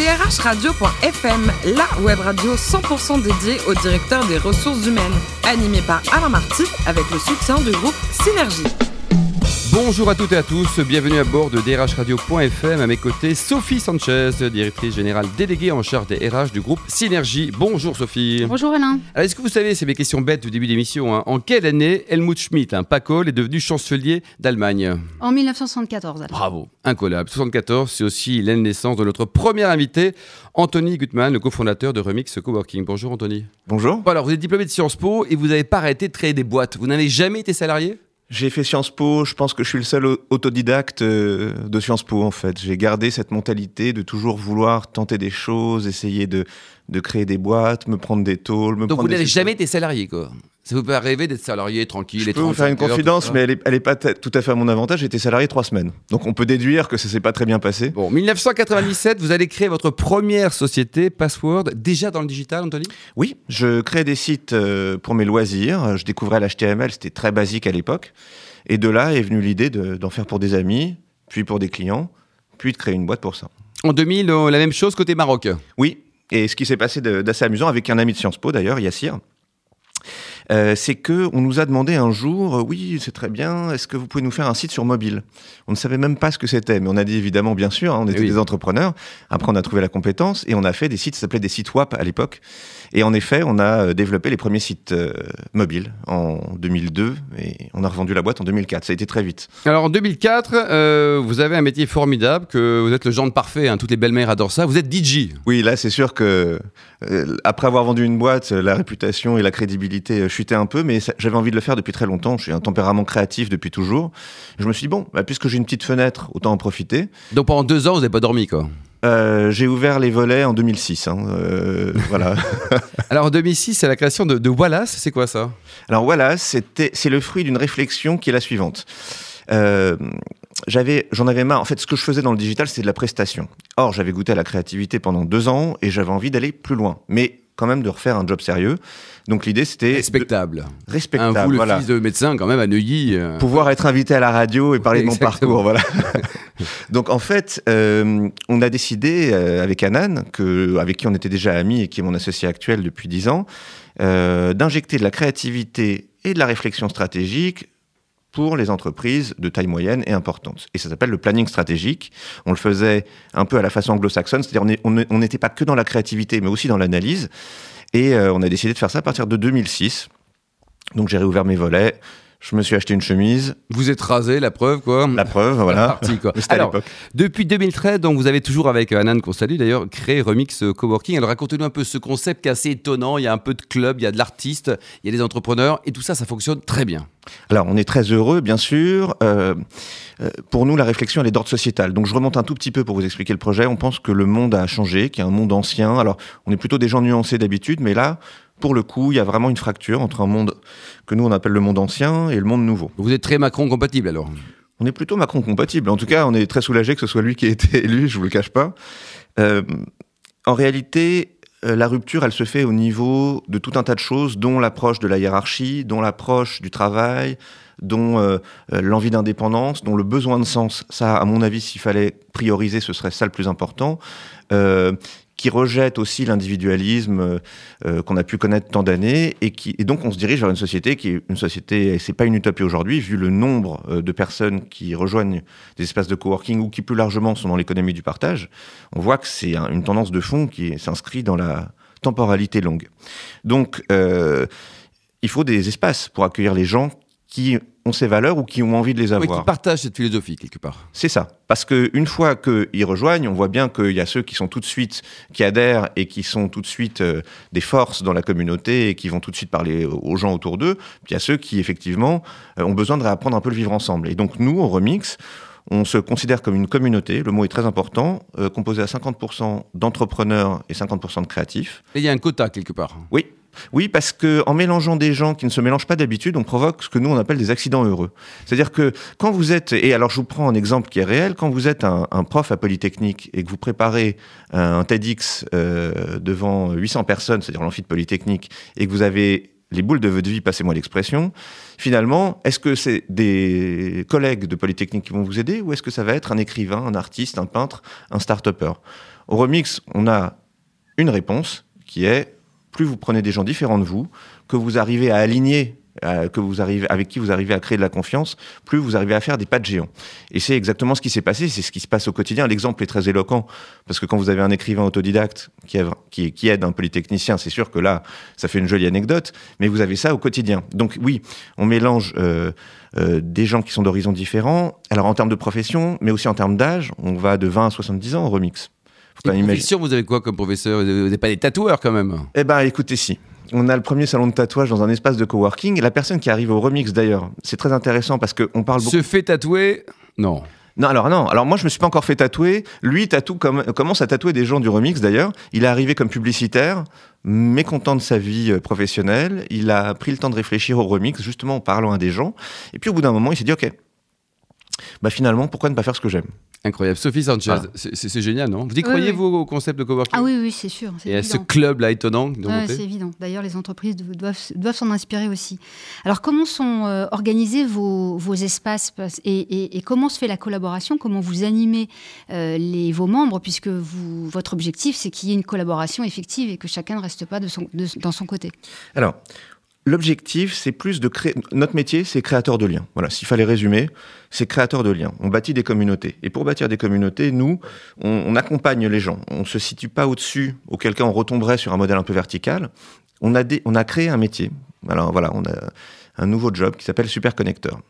drhradio.fm, la web radio 100% dédiée au directeur des ressources humaines, animée par Alain Marty avec le soutien du groupe Synergie. Bonjour à toutes et à tous, bienvenue à bord de drhradio.fm. À mes côtés, Sophie Sanchez, directrice générale déléguée en charge des RH du groupe Synergie. Bonjour Sophie. Bonjour Alain. Alors, est-ce que vous savez, c'est mes questions bêtes du début d'émission, hein, en quelle année Helmut Schmidt, un Pacol, est devenu chancelier d'Allemagne En 1974. Alors. Bravo, incollable. 74, c'est aussi l'année de naissance de notre premier invité, Anthony Gutmann, le cofondateur de Remix Coworking. Bonjour Anthony. Bonjour. Bon, alors, vous êtes diplômé de Sciences Po et vous n'avez pas arrêté de créer des boîtes. Vous n'avez jamais été salarié? J'ai fait Sciences Po, je pense que je suis le seul au- autodidacte euh, de Sciences Po en fait. J'ai gardé cette mentalité de toujours vouloir tenter des choses, essayer de, de créer des boîtes, me prendre des tôles, me Donc vous n'avez jamais été salarié, quoi? Ça vous peut rêver d'être salarié, tranquille, Je peux vous faire une 35 heures, confidence, mais elle est, elle est pas tout à fait à mon avantage. J'étais salarié trois semaines. Donc on peut déduire que ça s'est pas très bien passé. Bon, 1997, vous allez créer votre première société, Password, déjà dans le digital, Anthony? Oui, je créais des sites euh, pour mes loisirs. Je découvrais l'HTML, c'était très basique à l'époque. Et de là est venue l'idée de- d'en faire pour des amis, puis pour des clients, puis de créer une boîte pour ça. En 2000, euh, la même chose côté Maroc? Oui, et ce qui s'est passé d'assez amusant avec un ami de Sciences Po d'ailleurs, Yassir, euh, c'est que on nous a demandé un jour, euh, oui, c'est très bien, est-ce que vous pouvez nous faire un site sur mobile? On ne savait même pas ce que c'était, mais on a dit évidemment, bien sûr, hein, on était oui. des entrepreneurs. Après, on a trouvé la compétence et on a fait des sites, ça s'appelait des sites WAP à l'époque. Et en effet, on a euh, développé les premiers sites euh, mobiles en 2002 et on a revendu la boîte en 2004. Ça a été très vite. Alors en 2004, euh, vous avez un métier formidable, que vous êtes le genre parfait, hein, toutes les belles-mères adorent ça, vous êtes DJ. Oui, là, c'est sûr que après avoir vendu une boîte, la réputation et la crédibilité euh, un peu, mais j'avais envie de le faire depuis très longtemps. Je suis un tempérament créatif depuis toujours. Je me suis dit, bon, bah, puisque j'ai une petite fenêtre, autant en profiter. Donc pendant deux ans, vous n'avez pas dormi, quoi. Euh, j'ai ouvert les volets en 2006. hein, euh, voilà. Alors en 2006, c'est la création de, de Wallace, c'est quoi ça? Alors c'était, c'est le fruit d'une réflexion qui est la suivante. Euh, j'avais, j'en avais marre. En fait, ce que je faisais dans le digital, c'est de la prestation. Or, j'avais goûté à la créativité pendant deux ans et j'avais envie d'aller plus loin. Mais quand même de refaire un job sérieux. Donc l'idée, c'était... de- Respectable. Respectable, Un vous, le voilà. fils de médecin, quand même, à Neuilly. euh, pouvoir être invité à la radio et parler de mon parcours. Voilà. Donc en fait, euh, on a décidé euh, avec Anan, que, avec qui on était déjà amis et qui est mon associé actuel depuis dix ans, d'injecter de la créativité et de la réflexion stratégique pour les entreprises de taille moyenne et importante. Et ça s'appelle le planning stratégique. On le faisait un peu à la façon anglo-saxonne, c'est-à-dire on n'était pas que dans la créativité, mais aussi dans l'analyse. Et euh, on a décidé de faire ça à partir de 2006. Donc j'ai réouvert mes volets, je me suis acheté une chemise, Vous êtes rasé, la preuve, quoi. la preuve, voilà. Parti, quoi. À Alors, depuis 2013, donc vous avez toujours avec euh, Anan qu'on salue d'ailleurs créé Remix euh, Coworking. Alors racontez-nous un peu ce concept qui est assez étonnant. Il y a un peu de club, il y a de l'artiste, il y a des entrepreneurs et tout ça, ça fonctionne très bien. Alors, on est très heureux, bien sûr. Euh, pour nous, la réflexion, elle est d'ordre sociétal. Donc, je remonte un tout petit peu pour vous expliquer le projet. On pense que le monde a changé, qu'il y a un monde ancien. Alors, on est plutôt des gens nuancés d'habitude, mais là, pour le coup, il y a vraiment une fracture entre un monde que nous, on appelle le monde ancien et le monde nouveau. Vous êtes très Macron compatible alors. On est plutôt Macron compatible. En tout cas, on est très soulagé que ce soit lui qui ait été élu, je vous le cache pas. Euh, en réalité, euh, la rupture, elle se fait au niveau de tout un tas de choses, dont l'approche de la hiérarchie, dont l'approche du travail, dont euh, euh, l'envie d'indépendance, dont le besoin de sens. Ça, à mon avis, s'il fallait prioriser, ce serait ça le plus important. Euh, qui rejette aussi l'individualisme euh, euh, qu'on a pu connaître tant d'années et qui et donc on se dirige vers une société qui est une société et c'est pas une utopie aujourd'hui vu le nombre euh, de personnes qui rejoignent des espaces de coworking ou qui plus largement sont dans l'économie du partage on voit que c'est un- une tendance de fond qui s'inscrit dans la temporalité longue. Donc euh, il faut des espaces pour accueillir les gens qui ont ces valeurs ou qui ont envie de les Oui, avoir qui partagent cette philosophie quelque part. c'est ça. Parce qu'une fois qu'ils rejoignent, on voit bien qu'il y a ceux qui sont tout de suite, qui adhèrent et qui sont tout de suite euh, des forces dans la communauté et qui vont tout de suite parler aux gens autour d'eux. Puis il y a ceux qui, effectivement, euh, ont besoin de réapprendre un peu le vivre ensemble. Et donc, nous, au Remix, on se considère comme une communauté, le mot est très important, euh, composée à 50% d'entrepreneurs et 50% de créatifs. Et il y a un quota quelque part. Oui. Oui, parce que en mélangeant des gens qui ne se mélangent pas d'habitude, on provoque ce que nous on appelle des accidents heureux. C'est-à-dire que quand vous êtes, et alors je vous prends un exemple qui est réel, quand vous êtes un, prof à Polytechnique et que vous préparez un TEDx euh, devant 800 personnes, c'est-à-dire l'amphi de Polytechnique, et que vous avez les boules de votre vie, passez-moi l'expression, finalement, est-ce que c'est des collègues de Polytechnique qui vont vous aider ou est-ce que ça va être un écrivain, un artiste, un peintre, un start-upper? Au Remix, on a une réponse qui est plus vous prenez des gens différents de vous, que vous arrivez à aligner euh, que vous arrivez, avec qui vous arrivez à créer de la confiance, plus vous arrivez à faire des pas de géants. Et c'est exactement ce qui s'est passé, c'est ce qui se passe au quotidien. L'exemple est très éloquent, parce que quand vous avez un écrivain autodidacte qui, aide un polytechnicien, c'est sûr que là, ça fait une jolie anecdote, mais vous avez ça au quotidien. Donc oui, on mélange euh, euh, des gens qui sont d'horizons différents, alors en termes de profession, mais aussi en termes d'âge, on va de 20 à 70 ans au remix. Faut profession, vous avez quoi comme professeur? Vous n'avez pas des tatoueurs quand même Eh ben, écoutez, si on a le premier salon de tatouage dans un espace de coworking. La personne qui arrive au remix d'ailleurs, c'est très intéressant parce qu'on parle beaucoup. Se fait tatouer? Non. Non, alors non. Alors moi, je me suis pas encore fait tatouer. Lui, tatoue comme, commence à tatouer des gens du remix d'ailleurs. Il est arrivé comme publicitaire, mécontent de sa vie euh, professionnelle. Il a pris le temps de réfléchir au remix, justement en parlant à des gens. Et puis au bout d'un moment, il s'est dit, ok, bah finalement, pourquoi ne pas faire ce que j'aime? Incroyable. Sophie Sanchez, c'est génial, non? Vous y croyez, vous, au concept de coworking? Ah oui, oui, c'est sûr. Et à ce club-là étonnant C'est évident. D'ailleurs, les entreprises doivent, s'en inspirer aussi. Alors, comment sont euh, organisés vos, espaces? Et, comment se fait la collaboration? Comment vous animez euh, les, vos membres? Puisque vous, votre objectif, c'est qu'il y ait une collaboration effective et que chacun ne reste pas de son, dans son côté. Alors, L'objectif, c'est plus de créer. Notre métier, c'est créateur de liens. Voilà, s'il fallait résumer, c'est créateur de liens. On bâtit des communautés. Et pour bâtir des communautés, nous, on, accompagne les gens. On ne se situe pas au-dessus, auquel cas on retomberait sur un modèle un peu vertical. On a, on a créé un métier. Alors voilà, on a un nouveau job qui s'appelle Super Connecteur.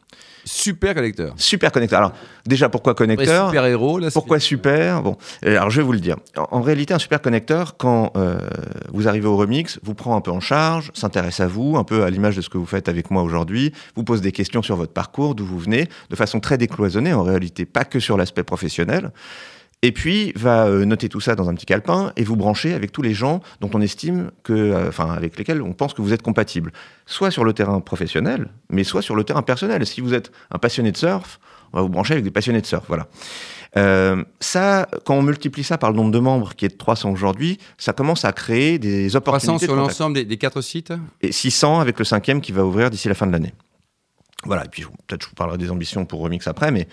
Super connecteur. Super connecteur. Alors, déjà, pourquoi connecteur Super héros, là. Pourquoi super Bon, alors je vais vous le dire. En, réalité, un super connecteur, quand euh, vous arrivez au remix, vous prend un peu en charge, s'intéresse à vous, un peu à l'image de ce que vous faites avec moi aujourd'hui, vous pose des questions sur votre parcours, d'où vous venez, de façon très décloisonnée, en réalité, pas que sur l'aspect professionnel et puis va euh, noter tout ça dans un petit calepin et vous brancher avec tous les gens dont on estime que, euh, enfin, avec lesquels on pense que vous êtes compatible, soit sur le terrain professionnel, mais soit sur le terrain personnel. Si vous êtes un passionné de surf, on va vous brancher avec des passionnés de surf, voilà. Euh, ça, quand on multiplie ça par le nombre de membres qui est de 300 aujourd'hui, ça commence à créer des opportunités. 300 sur l'ensemble des, des, quatre sites? Et 600 avec le cinquième qui va ouvrir d'ici la fin de l'année. Voilà, et puis peut-être je vous parlerai des ambitions pour Remix après, mais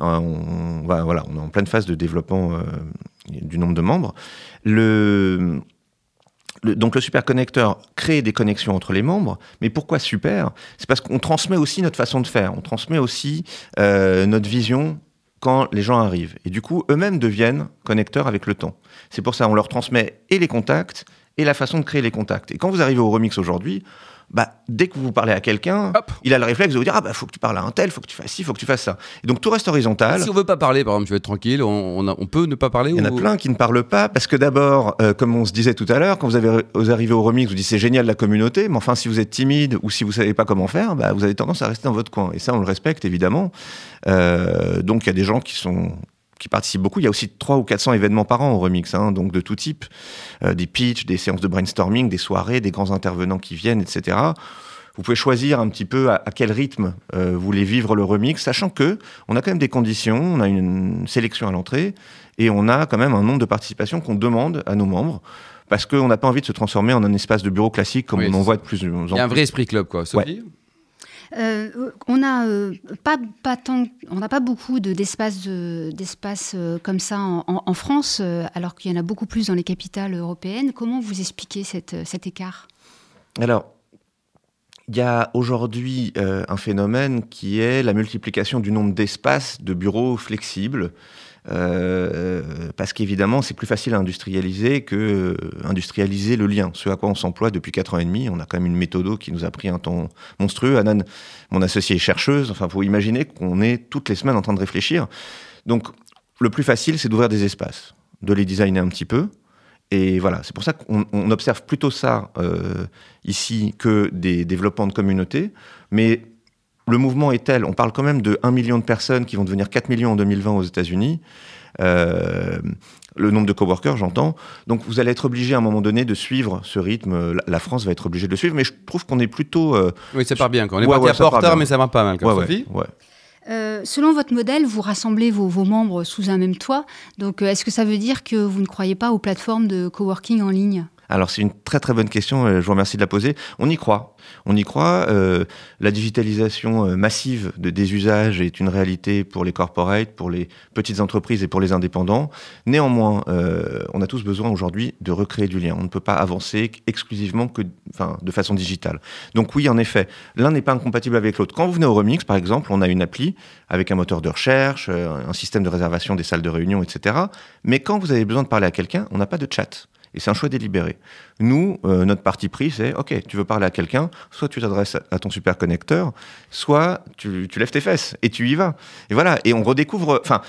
euh, on, on est en pleine phase de développement euh, du nombre de membres. Le, donc le super connecteur crée des connexions entre les membres, mais pourquoi super? C'est parce qu'on transmet aussi notre façon de faire, on transmet aussi euh, notre vision quand les gens arrivent. Et du coup, eux-mêmes deviennent connecteurs avec le temps. C'est pour ça qu'on leur transmet et les contacts et la façon de créer les contacts. Et quand vous arrivez au remix aujourd'hui, bah, dès que vous parlez à quelqu'un, il a le réflexe de vous dire Ah, bah, faut que tu parles à un tel, faut que tu fasses ci, faut que tu fasses ça. Et donc, tout reste horizontal. Si on veut pas parler, par exemple, je veux être tranquille, on, on, peut ne pas parler Il y en a plein qui ne parlent pas, parce que d'abord, euh, comme on se disait tout à l'heure, quand vous, avez, vous arrivez au remix, vous dites c'est génial la communauté, mais enfin, si vous êtes timide ou si vous savez pas comment faire, bah, vous avez tendance à rester dans votre coin. Et ça, on le respecte, évidemment. Euh, donc, il y a des gens qui sont qui participent beaucoup. Il y a aussi 300 ou 400 événements par an au remix, hein, donc de tout type. Euh, des pitchs, des séances de brainstorming, des soirées, des grands intervenants qui viennent, etc vous pouvez choisir un petit peu à, quel rythme euh, vous voulez vivre le remix, sachant que on a quand même des conditions, on a une sélection à l'entrée et on a quand même un nombre de participations qu'on demande à nos membres parce qu'on n'a pas envie de se transformer en un espace de bureau classique comme on en voit de plus en plus. Il y a un vrai esprit club, quoi. Sophie? Euh, on n'a euh, pas, tant, on n'a pas beaucoup d'espaces d'espace comme ça en, France, alors qu'il y en a beaucoup plus dans les capitales européennes. Comment vous expliquez cet écart? Alors, il y a aujourd'hui euh, un phénomène qui est la multiplication du nombre d'espaces de bureaux flexibles. Euh, parce qu'évidemment, c'est plus facile à industrialiser que euh, industrialiser le lien. Ce à quoi on s'emploie depuis 4 ans et demi. On a quand même une méthode qui nous a pris un temps monstrueux. Anan, mon associée, est chercheuse. Enfin, faut imaginer qu'on est toutes les semaines en train de réfléchir. Donc, le plus facile, c'est d'ouvrir des espaces, de les designer un petit peu, et voilà, c'est pour ça qu'on observe plutôt ça euh, ici que des développements de communautés. Mais le mouvement est tel, on parle quand même de 1 million de personnes qui vont devenir 4 millions en 2020 aux États-Unis. Euh, le nombre de coworkers, j'entends. Donc vous allez être obligé à un moment donné de suivre ce rythme. La France va être obligée de le suivre, mais je trouve qu'on est plutôt. Euh, oui, ça part bien. Quand on est parti peu en retard, mais ça va pas mal. Quand Sophie ouais, euh, selon votre modèle, vous rassemblez vos, membres sous un même toit. Donc, euh, est-ce que ça veut dire que vous ne croyez pas aux plateformes de coworking en ligne? Alors c'est une très très bonne question, je vous remercie de la poser. On y croit. On y croit. Euh, la digitalisation euh, massive de, des usages est une réalité pour les corporates, pour les petites entreprises et pour les indépendants. Néanmoins, euh, on a tous besoin aujourd'hui de recréer du lien. On ne peut pas avancer exclusivement que, enfin, de façon digitale. Donc oui, en effet, l'un n'est pas incompatible avec l'autre. Quand vous venez au Remix, par exemple, on a une appli avec un moteur de recherche, euh, un système de réservation des salles de réunion, etc. Mais quand vous avez besoin de parler à quelqu'un, on n'a pas de chat. Et c'est un choix délibéré. Nous, euh, notre parti pris, c'est OK, tu veux parler à quelqu'un, soit tu t'adresses à, ton super connecteur, soit tu, tu lèves tes fesses et tu y vas. Et voilà. Et on redécouvre. Enfin,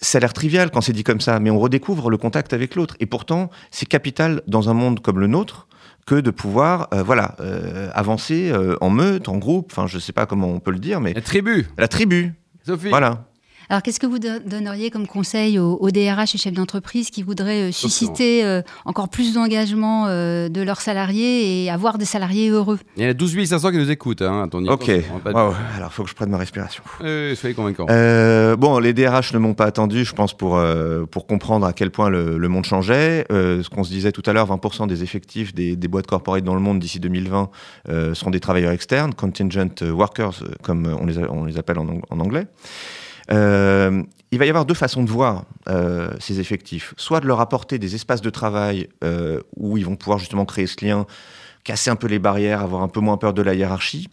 ça a l'air trivial quand c'est dit comme ça, mais on redécouvre le contact avec l'autre. Et pourtant, c'est capital dans un monde comme le nôtre que de pouvoir, euh, voilà, euh, avancer euh, en meute, en groupe. Enfin, je sais pas comment on peut le dire, mais La tribu, la tribu. Sophie. Voilà. Alors, qu'est-ce que vous don- donneriez comme conseil aux, aux DRH et chefs d'entreprise qui voudraient euh, susciter euh, encore plus d'engagement euh, de leurs salariés et avoir des salariés heureux? Il y en a 12 500 qui nous écoutent, hein. Ok. Pas de- Waouh. Alors, faut que je prenne ma respiration. Euh, soyez convaincants. Euh, bon, les DRH ne m'ont pas attendu, je pense, pour, euh, pour comprendre à quel point le, le monde changeait. Euh, ce qu'on se disait tout à l'heure, 20% des effectifs des, des boîtes corporate dans le monde d'ici 2020 euh, sont des travailleurs externes, contingent workers, comme on les, a- on les appelle en anglais. Euh, il va y avoir deux façons de voir euh, ces effectifs. Soit de leur apporter des espaces de travail euh, où ils vont pouvoir justement créer ce lien, casser un peu les barrières, avoir un peu moins peur de la hiérarchie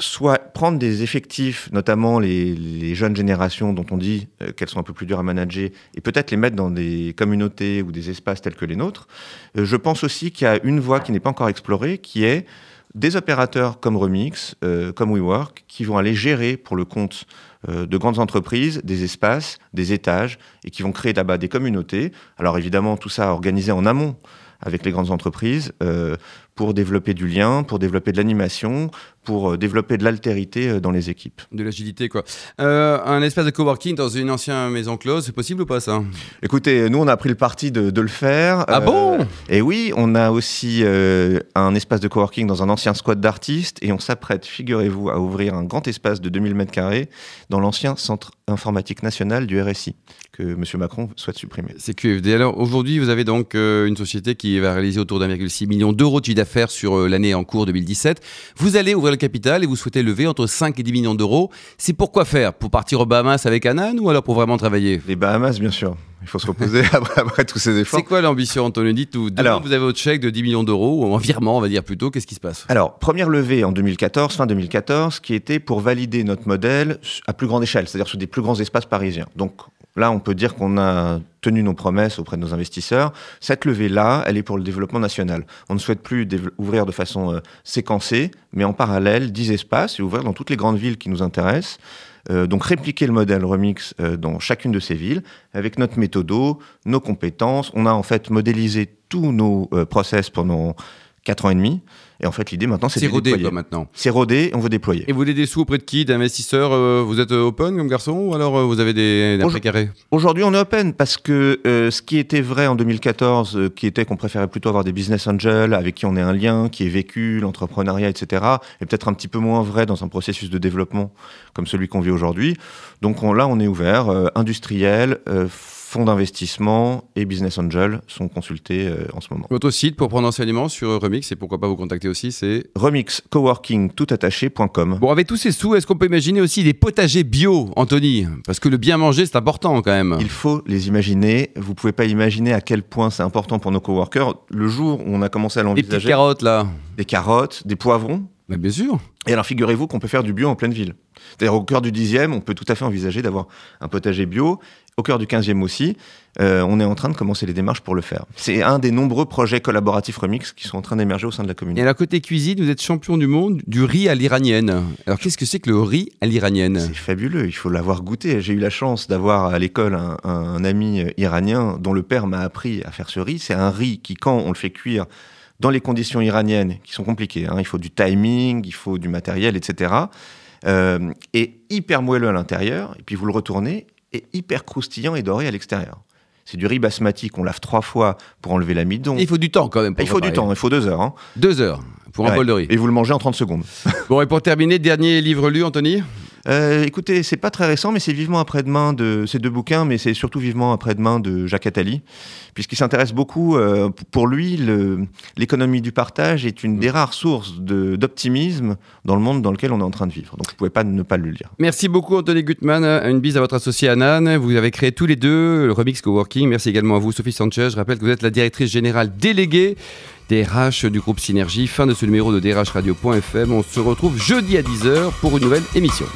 soit prendre des effectifs, notamment les, jeunes générations dont on dit qu'elles sont un peu plus dures à manager, et peut-être les mettre dans des communautés ou des espaces tels que les nôtres. Je pense aussi qu'il y a une voie qui n'est pas encore explorée, qui est des opérateurs comme Remix, euh, comme WeWork, qui vont aller gérer pour le compte euh, de grandes entreprises des espaces, des étages, et qui vont créer là-bas des communautés. Alors évidemment, tout ça organisé en amont avec les grandes entreprises euh, pour développer du lien, pour développer de l'animation, pour euh, développer de l'altérité euh, dans les équipes. De l'agilité, quoi. Euh, un espace de coworking dans une ancienne maison close, c'est possible ou pas ça? Écoutez, nous on a pris le parti de, de le faire. Ah bon? Et oui, on a aussi euh, un espace de coworking dans un ancien squat d'artistes et on s'apprête, figurez-vous, à ouvrir un grand espace de 2000 mètres carrés dans l'ancien centre informatique national du RSI que M. Macron souhaite supprimer. C'est QFD. Alors aujourd'hui, vous avez donc une société qui va réaliser autour d'1,6 million d'euros de chiffre d'affaires sur euh, l'année en cours 2017. Vous allez ouvrir le capital et vous souhaitez lever entre 5 et 10 millions d'euros. C'est pourquoi faire? Pour partir aux Bahamas avec Anan ou alors pour vraiment travailler? Les Bahamas, bien sûr. Il faut se reposer après, après tous ces efforts. C'est quoi l'ambition, Antonio? Dites-nous. Vous avez votre chèque de 10 millions d'euros, ou en virement, on va dire plutôt. Qu'est-ce qui se passe? Alors, première levée en 2014, fin 2014, qui était pour valider notre modèle à plus grande échelle, c'est-à-dire sur des plus grands espaces parisiens. Donc là, on peut dire qu'on a tenu nos promesses auprès de nos investisseurs. Cette levée-là, elle est pour le développement national. On ne souhaite plus ouvrir de façon euh, séquencée, mais en parallèle 10 espaces et ouvrir dans toutes les grandes villes qui nous intéressent. Euh, donc répliquer le modèle Remix euh, dans chacune de ces villes avec notre méthodo, nos compétences. On a en fait modélisé tous nos process pendant 4 ans et demi. Et en fait, l'idée maintenant, c'est de rodé, déployer. quoi, maintenant. C'est rodé, on veut déployer. Et vous voulez des sous auprès de qui? D'investisseurs euh, Vous êtes open comme garçon ou alors euh, vous avez des, des précarés? Aujourd'hui, on est open parce que euh, ce qui était vrai en 2014, euh, qui était qu'on préférait plutôt avoir des business angels avec qui on est un lien, qui est vécu, l'entrepreneuriat, etc., est peut-être un petit peu moins vrai dans un processus de développement comme celui qu'on vit aujourd'hui. Donc on- là, on est ouvert. industriel, fonds d'investissement et business angels sont consultés euh, en ce moment. Votre site pour prendre enseignement sur Remix et pourquoi pas vous contacter aussi, c'est Remix coworking toutattaché.com. Bon, avec tous ces sous, est-ce qu'on peut imaginer aussi des potagers bio, Anthony? Parce que le bien manger, c'est important quand même. Il faut les imaginer. Vous pouvez pas imaginer à quel point c'est important pour nos coworkers. Le jour où on a commencé à Les petites l'envisager, carottes là. des carottes, des poivrons, Mais bien sûr. Et alors, figurez-vous qu'on peut faire du bio en pleine ville. C'est-à-dire, au cœur du 10e, on peut tout à fait envisager d'avoir un potager bio. Au cœur du 15e aussi, euh, on est en train de commencer les démarches pour le faire. C'est un des nombreux projets collaboratifs Remix qui sont en train d'émerger au sein de la Et communauté. alors, côté cuisine, vous êtes champion du monde du riz à l'iranienne. Alors, qu'est-ce que c'est que le riz à l'iranienne? C'est fabuleux, il faut l'avoir goûté. J'ai eu la chance d'avoir à l'école un, un- un ami iranien dont le père m'a appris à faire ce riz. C'est un riz qui, quand on le fait cuire dans les conditions iraniennes, qui sont compliquées, hein, il faut du timing, il faut du matériel, etc., euh, est hyper moelleux à l'intérieur, et puis vous le retournez, et hyper croustillant et doré à l'extérieur. C'est du riz basmati qu'on lave trois fois pour enlever l'amidon. Il faut du temps quand même. pour Il faut du temps, il faut deux heures. hein. Deux heures pour un Ouais. bol de riz. Et vous le mangez en 30 secondes. Bon, et pour terminer, dernier livre lu, Anthony? Euh, Écoutez, c'est pas très récent, mais c'est vivement après-demain de ces deux bouquins, mais c'est surtout vivement après-demain de Jacques Attali, puisqu'il s'intéresse beaucoup. Euh, pour lui, l'économie du partage est une des rares sources d'optimisme dans le monde dans lequel on est en train de vivre. Donc, vous pouvez pas ne pas le lire. Merci beaucoup, Anthony Gutmann. Une bise à votre associé Anan. Vous avez créé tous les deux le Remix Coworking. Merci également à vous, Sophie Sanchez. Je rappelle que vous êtes la directrice générale déléguée DRH du groupe Synergie. Fin de ce numéro de Radio.fm. On se retrouve jeudi à 10h pour une nouvelle émission.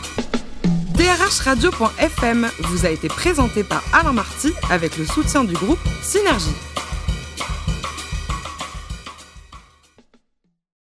Radio.fm vous a été présenté par Alain Marty avec le soutien du groupe Synergie.